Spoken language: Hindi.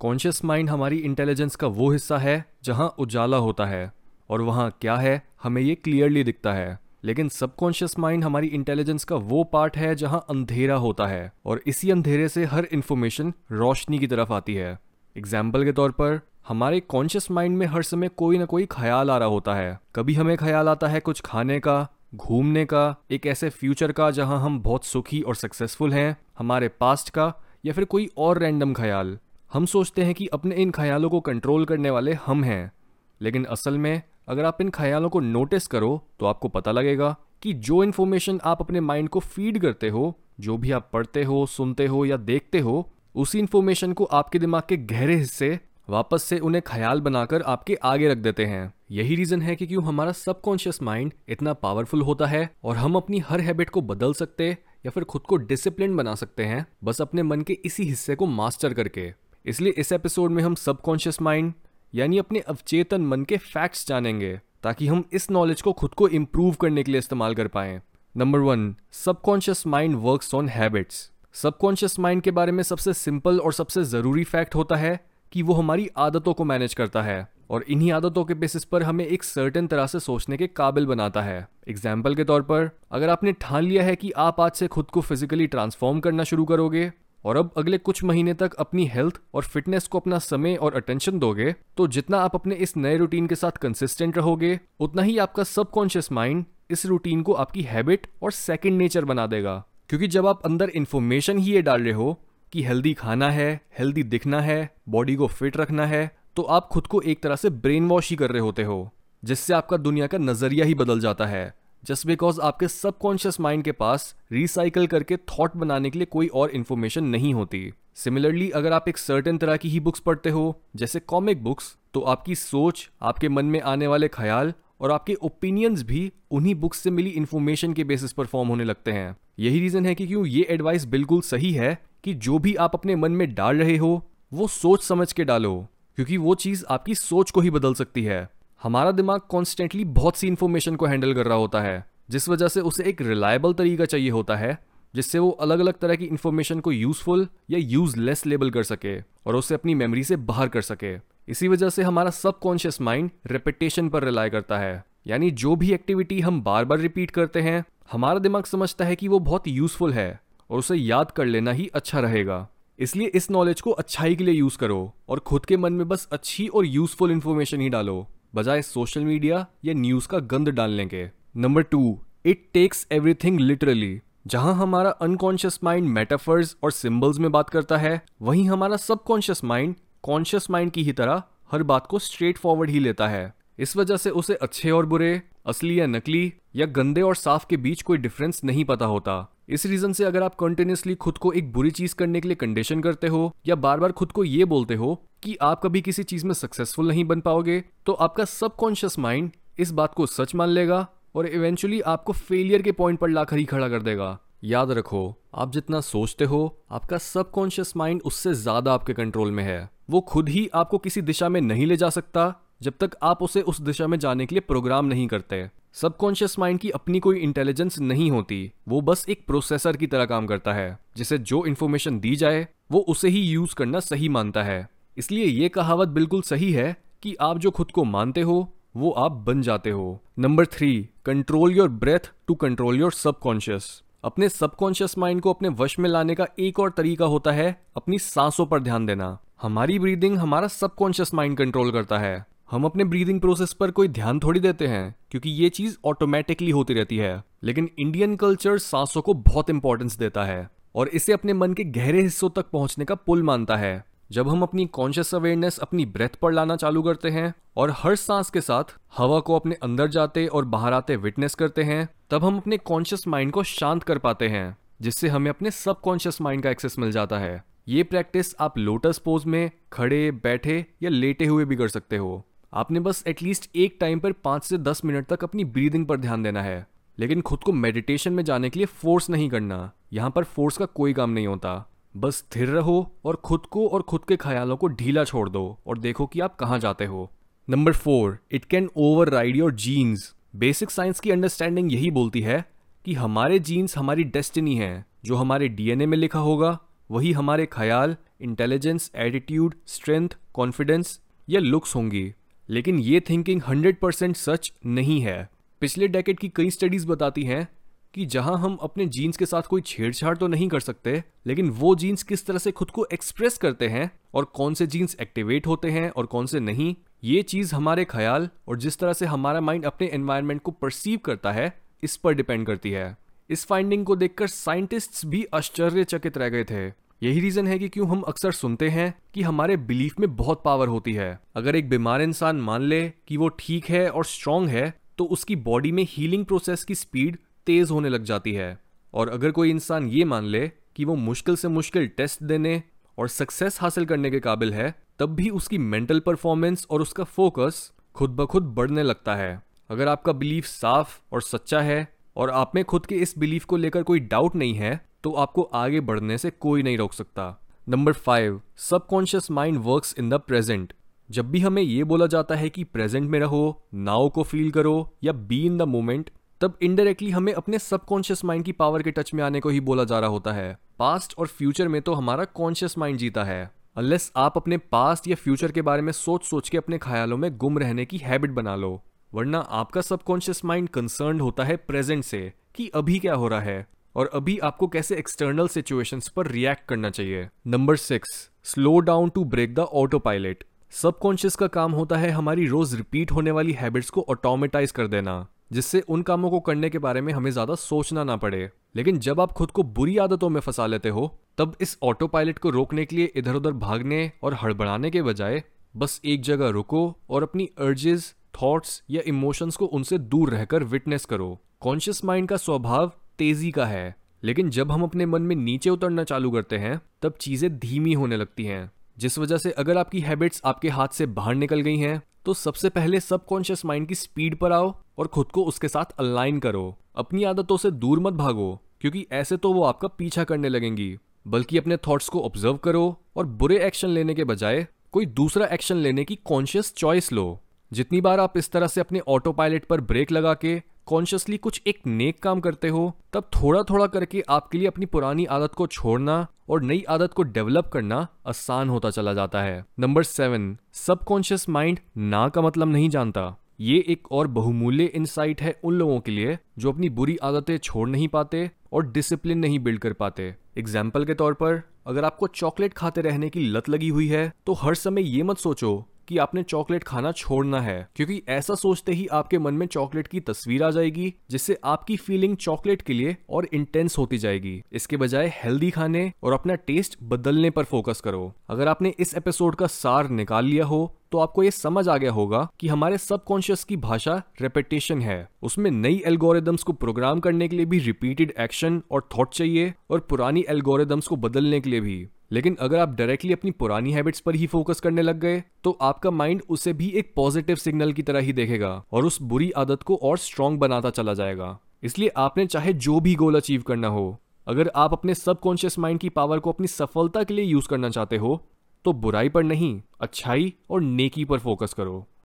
कॉन्शियस माइंड हमारी इंटेलिजेंस का वो हिस्सा है जहाँ उजाला होता है, और वहाँ क्या है, हमें ये क्लियरली दिखता है। लेकिन सबकॉन्शियस माइंड हमारी इंटेलिजेंस का वो पार्ट है जहाँ अंधेरा होता है, और इसी अंधेरे से हर इंफॉर्मेशन रोशनी की तरफ़ आती है। एग्ज़ाम्पल के तौर पर, हमारे कॉन्शियस माइंड में हर समय कोई ना कोई ख्याल आ रहा होता है। कभी हमें ख्याल आता है कुछ खाने का, घूमने का, एक ऐसे फ्यूचर का जहाँ हम बहुत सुखी और सक्सेसफुल हैं, हमारे पास्ट का, या फिर कोई और रैंडम ख्याल। हम सोचते हैं कि अपने इन ख्यालों को कंट्रोल करने वाले हम हैं। लेकिन असल में, अगर आप इन ख्यालों को नोटिस करो तो आपको पता लगेगा कि जो इन्फॉर्मेशन आप अपने माइंड को फ़ीड करते हो, जो भी आप पढ़ते हो, सुनते हो या देखते हो, उसी इन्फॉर्मेशन को आपके दिमाग के गहरे हिस्से वापस से उन्हें ख्याल बनाकर आपके आगे रख देते हैं। यही रीजन है कि क्यों हमारा सबकॉन्शियस माइंड इतना पावरफुल होता है और हम अपनी हर हैबिट को बदल सकते या फिर खुद को डिसिप्लिन बना सकते हैं, बस अपने मन के इसी हिस्से को मास्टर करके। इसलिए इस एपिसोड में हम सबकॉन्शियस माइंड यानी अपने अवचेतन मन के फैक्ट्स जानेंगे, ताकि हम इस नॉलेज को खुद को इम्प्रूव करने के लिए इस्तेमाल कर पाए। Number one subconscious mind works on habits subconscious mind के बारे में सबसे सिंपल और सबसे ज़रूरी फैक्ट होता है कि वो हमारी आदतों को मैनेज करता है, और इन्हीं आदतों के बेसिस पर हमें एक सर्टेन तरह से सोचने के काबिल बनाता है। एग्ज़ाम्पल के तौर पर, अगर आपने ठान लिया है कि आप आज से खुद को फिजिकली ट्रांसफॉर्म करना शुरू करोगे और अब अगले कुछ महीने तक अपनी हेल्थ और फिटनेस को अपना समय और अटेंशन दोगे तो जितना आप अपने इस नए रूटीन के साथ कंसिस्टेंट रहोगे, उतना ही आपका सबकॉन्शियस माइंड इस रूटीन को आपकी हैबिट और सेकेंड नेचर बना देगा। क्योंकि जब आप अंदर इन्फॉर्मेशन ही ये डाल रहे हो कि हेल्दी खाना है हेल्दी दिखना है बॉडी को फिट रखना है तो आप खुद को एक तरह से ब्रेन वॉश ही कर रहे होते हो, जिससे आपका दुनिया का नज़रिया ही बदल जाता है। जस्ट बिकॉज़ आपके सबकॉन्शियस माइंड के पास रिसाइकल करके थॉट बनाने के लिए कोई और इन्फॉर्मेशन नहीं होती। सिमिलरली अगर आप एक सर्टेन तरह की ही बुक्स पढ़ते हो, जैसे कॉमिक बुक्स तो आपकी सोच, आपके मन में आने वाले ख्याल और आपके ओपिनियंस भी उन्हीं बुक्स से मिली इन्फॉर्मेशन के बेसिस पर फॉर्म होने लगते हैं। यही रीजन है कि क्यों ये एडवाइस बिल्कुल सही है कि जो भी आप अपने मन में डाल रहे हो, वो सोच समझ के डालो, क्योंकि वो चीज़ आपकी सोच को ही बदल सकती है। हमारा दिमाग कॉन्स्टेंटली बहुत सी इन्फॉर्मेशन को हैंडल कर रहा होता है, जिस वजह से उसे एक रिलायबल तरीका चाहिए होता है, जिससे वो अलग अलग तरह की इन्फॉर्मेशन को यूजफुल या यूजलेस लेबल कर सके और उसे अपनी मेमोरी से बाहर कर सके। इसी वजह से हमारा सबकॉन्शियस माइंड रेपिटेशन पर रिलाय करता है। यानी जो भी एक्टिविटी हम बार बार रिपीट करते हैं, हमारा दिमाग समझता है कि वो बहुत यूजफुल है और उसे याद कर लेना ही अच्छा रहेगा। इसलिए इस नॉलेज को अच्छाई के लिए यूज़ करो और खुद के मन में बस अच्छी और यूजफुल इन्फॉर्मेशन ही डालो। बजाय सोशल मीडिया या न्यूज़ का गंद डालने के। Number two it takes everything literally जहाँ हमारा अनकॉन्शियस माइंड मेटाफर्स और सिंबल्स में बात करता है, वहीं हमारा सबकॉन्शियस माइंड कॉन्शियस माइंड की ही तरह हर बात को स्ट्रेट फॉरवर्ड ही लेता है। इस वजह से उसे अच्छे और बुरे असली या नकली, या गंदे और साफ़ के बीच कोई डिफरेंस नहीं पता होता। इस रीजन से अगर आप कंटिन्यूसली खुद को एक बुरी चीज़ करने के लिए कंडीशन करते हो, या बार बार खुद को ये बोलते हो कि आप कभी किसी चीज़ में सक्सेसफुल नहीं बन पाओगे तो आपका सबकॉन्शियस माइंड इस बात को सच मान लेगा और इवेंचुअली आपको फेलियर के पॉइंट पर लाकर ही खड़ा कर देगा। याद रखो, आप जितना सोचते हो, आपका सबकॉन्शियस माइंड उससे ज़्यादा आपके कंट्रोल में है। वो खुद ही आपको किसी दिशा में नहीं ले जा सकता जब तक आप उसे उस दिशा में जाने के लिए प्रोग्राम नहीं करते। सबकॉन्शियस माइंड की अपनी कोई इंटेलिजेंस नहीं होती। वो बस एक प्रोसेसर की तरह काम करता है, जिसे जो इन्फॉर्मेशन दी जाए, वो उसे ही यूज़ करना सही मानता है। इसलिए ये कहावत बिल्कुल सही है कि आप जो खुद को मानते हो, वो आप बन जाते हो। Number three control your breath to control your subconscious अपने सबकॉन्शियस माइंड को अपने वश में लाने का एक और तरीका होता है, अपनी सांसों पर ध्यान देना। हमारी ब्रीदिंग हमारा सबकॉन्शियस माइंड कंट्रोल करता है। हम अपने ब्रीदिंग प्रोसेस पर कोई ध्यान थोड़ी देते हैं, क्योंकि ये चीज़ ऑटोमेटिकली होती रहती है। लेकिन इंडियन कल्चर सांसों को बहुत इंपॉर्टेंस देता है, और इसे अपने मन के गहरे हिस्सों तक पहुँचने का पुल मानता है। जब हम अपनी कॉन्शियस अवेयरनेस अपनी ब्रेथ पर लाना चालू करते हैं, और हर सांस के साथ हवा को अपने अंदर जाते और बाहर आते विटनेस करते हैं, तब हम अपने कॉन्शियस माइंड को शांत कर पाते हैं, जिससे हमें अपने सबकॉन्शियस माइंड का एक्सेस मिल जाता है। ये प्रैक्टिस आप लोटस पोज में खड़े, बैठे या लेटे हुए भी कर सकते हो। आपने बस एटलीस्ट एक टाइम पर पाँच से दस मिनट तक अपनी ब्रीदिंग पर ध्यान देना है। लेकिन खुद को मेडिटेशन में जाने के लिए फोर्स नहीं करना। यहाँ पर फोर्स का कोई काम नहीं होता। बस स्थिर रहो और खुद को और खुद के ख्यालों को ढीला छोड़ दो और देखो कि आप कहाँ जाते हो। Number four it can override your genes basic science की अंडरस्टैंडिंग यही बोलती है कि हमारे जीन्स हमारी डेस्टिनी है। जो हमारे डीएनए में लिखा होगा, वही हमारे ख्याल इंटेलिजेंस एटीट्यूड स्ट्रेंथ कॉन्फिडेंस या लुक्स होंगी। लेकिन ये थिंकिंग 100% सच नहीं है। पिछले डेकेड की कई स्टडीज़ बताती हैं कि जहाँ हम अपने जीन्स के साथ कोई छेड़छाड़ तो नहीं कर सकते, लेकिन वो जीन्स किस तरह से खुद को एक्सप्रेस करते हैं और कौन से जीन्स एक्टिवेट होते हैं और कौन से नहीं, ये चीज़ हमारे ख्याल और जिस तरह से हमारा माइंड अपने एनवायरनमेंट को परसीव करता है, इस पर डिपेंड करती है। इस फाइंडिंग को देखकर साइंटिस्ट्स भी आश्चर्यचकित रह गए थे। यही रीजन है कि क्यों हम अक्सर सुनते हैं कि हमारे बिलीफ में बहुत पावर होती है। अगर एक बीमार इंसान मान ले कि वो ठीक है और स्ट्रांग है तो उसकी बॉडी में हीलिंग प्रोसेस की स्पीड तेज होने लग जाती है। और अगर कोई इंसान ये मान ले कि वो मुश्किल से मुश्किल टेस्ट देने और सक्सेस हासिल करने के काबिल है, तब भी उसकी मेंटल परफॉर्मेंस और उसका फोकस खुद ब खुद बढ़ने लगता है। अगर आपका बिलीफ साफ़ और सच्चा है और आप में खुद के इस बिलीफ को लेकर कोई डाउट नहीं है तो आपको आगे बढ़ने से कोई नहीं रोक सकता। Number five subconscious mind works in the present जब भी हमें यह बोला जाता है कि प्रेजेंट में रहो नाव को फील करो या बी इन द मोमेंट तब इनडायरेक्टली हमें अपने सबकॉन्शियस माइंड की पावर के टच में आने को ही बोला जा रहा होता है। पास्ट और फ्यूचर में तो हमारा कॉन्शियस माइंड जीता है। अनलेस आप अपने पास्ट या फ्यूचर के बारे में सोच सोच के अपने ख्यालों में गुम रहने की हैबिट बना लो। वरना आपका सबकॉन्शियस माइंड कंसर्न होता है प्रेजेंट से कि अभी क्या हो रहा है। और अभी आपको कैसे एक्सटर्नल सिचुएशंस पर रिएक्ट करना चाहिए? Number six slow down to break the autopilot subconscious का काम होता है हमारी रोज रिपीट होने वाली हैबिट्स को ऑटोमेटाइज कर देना, जिससे उन कामों को करने के बारे में हमें ज़्यादा सोचना ना पड़े। लेकिन जब आप खुद को बुरी आदतों में फंसा लेते हो, तब इस ऑटो पायलट को रोकने के लिए इधर उधर भागने और हड़बड़ाने के बजाय बस एक जगह रुको और अपनी अर्जेस थॉट्स या इमोशंस को उनसे दूर रहकर विटनेस करो। कॉन्शियस माइंड का स्वभाव तेज़ी का है। लेकिन जब हम अपने मन में नीचे उतरना चालू करते हैं, तब चीज़ें धीमी होने लगती हैं। जिस वजह से अगर आपकी हैबिट्स आपके हाथ से बाहर निकल गई हैं तो सबसे पहले सबकॉन्शियस माइंड की स्पीड पर आओ और खुद को उसके साथ अलाइन करो। अपनी आदतों से दूर मत भागो, क्योंकि ऐसे तो वो आपका पीछा करने लगेंगी। बल्कि अपने थॉट्स को ऑब्ज़र्व करो और बुरे एक्शन लेने के बजाय कोई दूसरा एक्शन लेने की कॉन्शियस चॉइस लो। जितनी बार आप इस तरह से अपने ऑटो पायलट पर ब्रेक लगा के कॉन्शियसली कुछ एक नेक काम करते हो, तब थोड़ा थोड़ा करके आपके लिए अपनी पुरानी आदत को छोड़ना और नई आदत को डेवलप करना आसान होता चला जाता है। नंबर सेवन सबकॉन्शियस माइंड ना का मतलब नहीं जानता। ये एक और बहुमूल्य इंसाइट है उन लोगों के लिए जो अपनी बुरी आदतें छोड़ नहीं पाते और डिसिप्लिन नहीं बिल्ड कर पाते। एग्ज़ाम्पल के तौर पर, अगर आपको चॉकलेट खाते रहने की लत लगी हुई है तो हर समय ये मत सोचो कि आपने चॉकलेट खाना छोड़ना है, क्योंकि ऐसा सोचते ही आपके मन में चॉकलेट की तस्वीर आ जाएगी, जिससे आपकी फीलिंग चॉकलेट के लिए और इंटेंस होती जाएगी। इसके बजाय हेल्दी खाने और अपना टेस्ट बदलने पर फोकस करो। अगर आपने इस एपिसोड का सार निकाल लिया हो तो आपको ये समझ आ गया होगा कि हमारे सबकॉन्शियस की भाषा रेपिटेशन है। उसमें नई एल्गोरिदम्स को प्रोग्राम करने के लिए भी रिपीटेड एक्शन और थॉट चाहिए और पुरानी एल्गोरिदम्स को बदलने के लिए भी। लेकिन अगर आप डायरेक्टली अपनी पुरानी हैबिट्स पर ही फोकस करने लग गए तो आपका माइंड उसे भी एक पॉजिटिव सिग्नल की तरह ही देखेगा और उस बुरी आदत को और स्ट्रांग बनाता चला जाएगा। इसलिए आपने चाहे जो भी गोल अचीव करना हो, अगर आप अपने सबकॉन्शियस माइंड की पावर को अपनी सफलता के लिए यूज़ करना चाहते हो तो बुराई पर नहीं, अच्छाई और नेकी पर फोकस करो।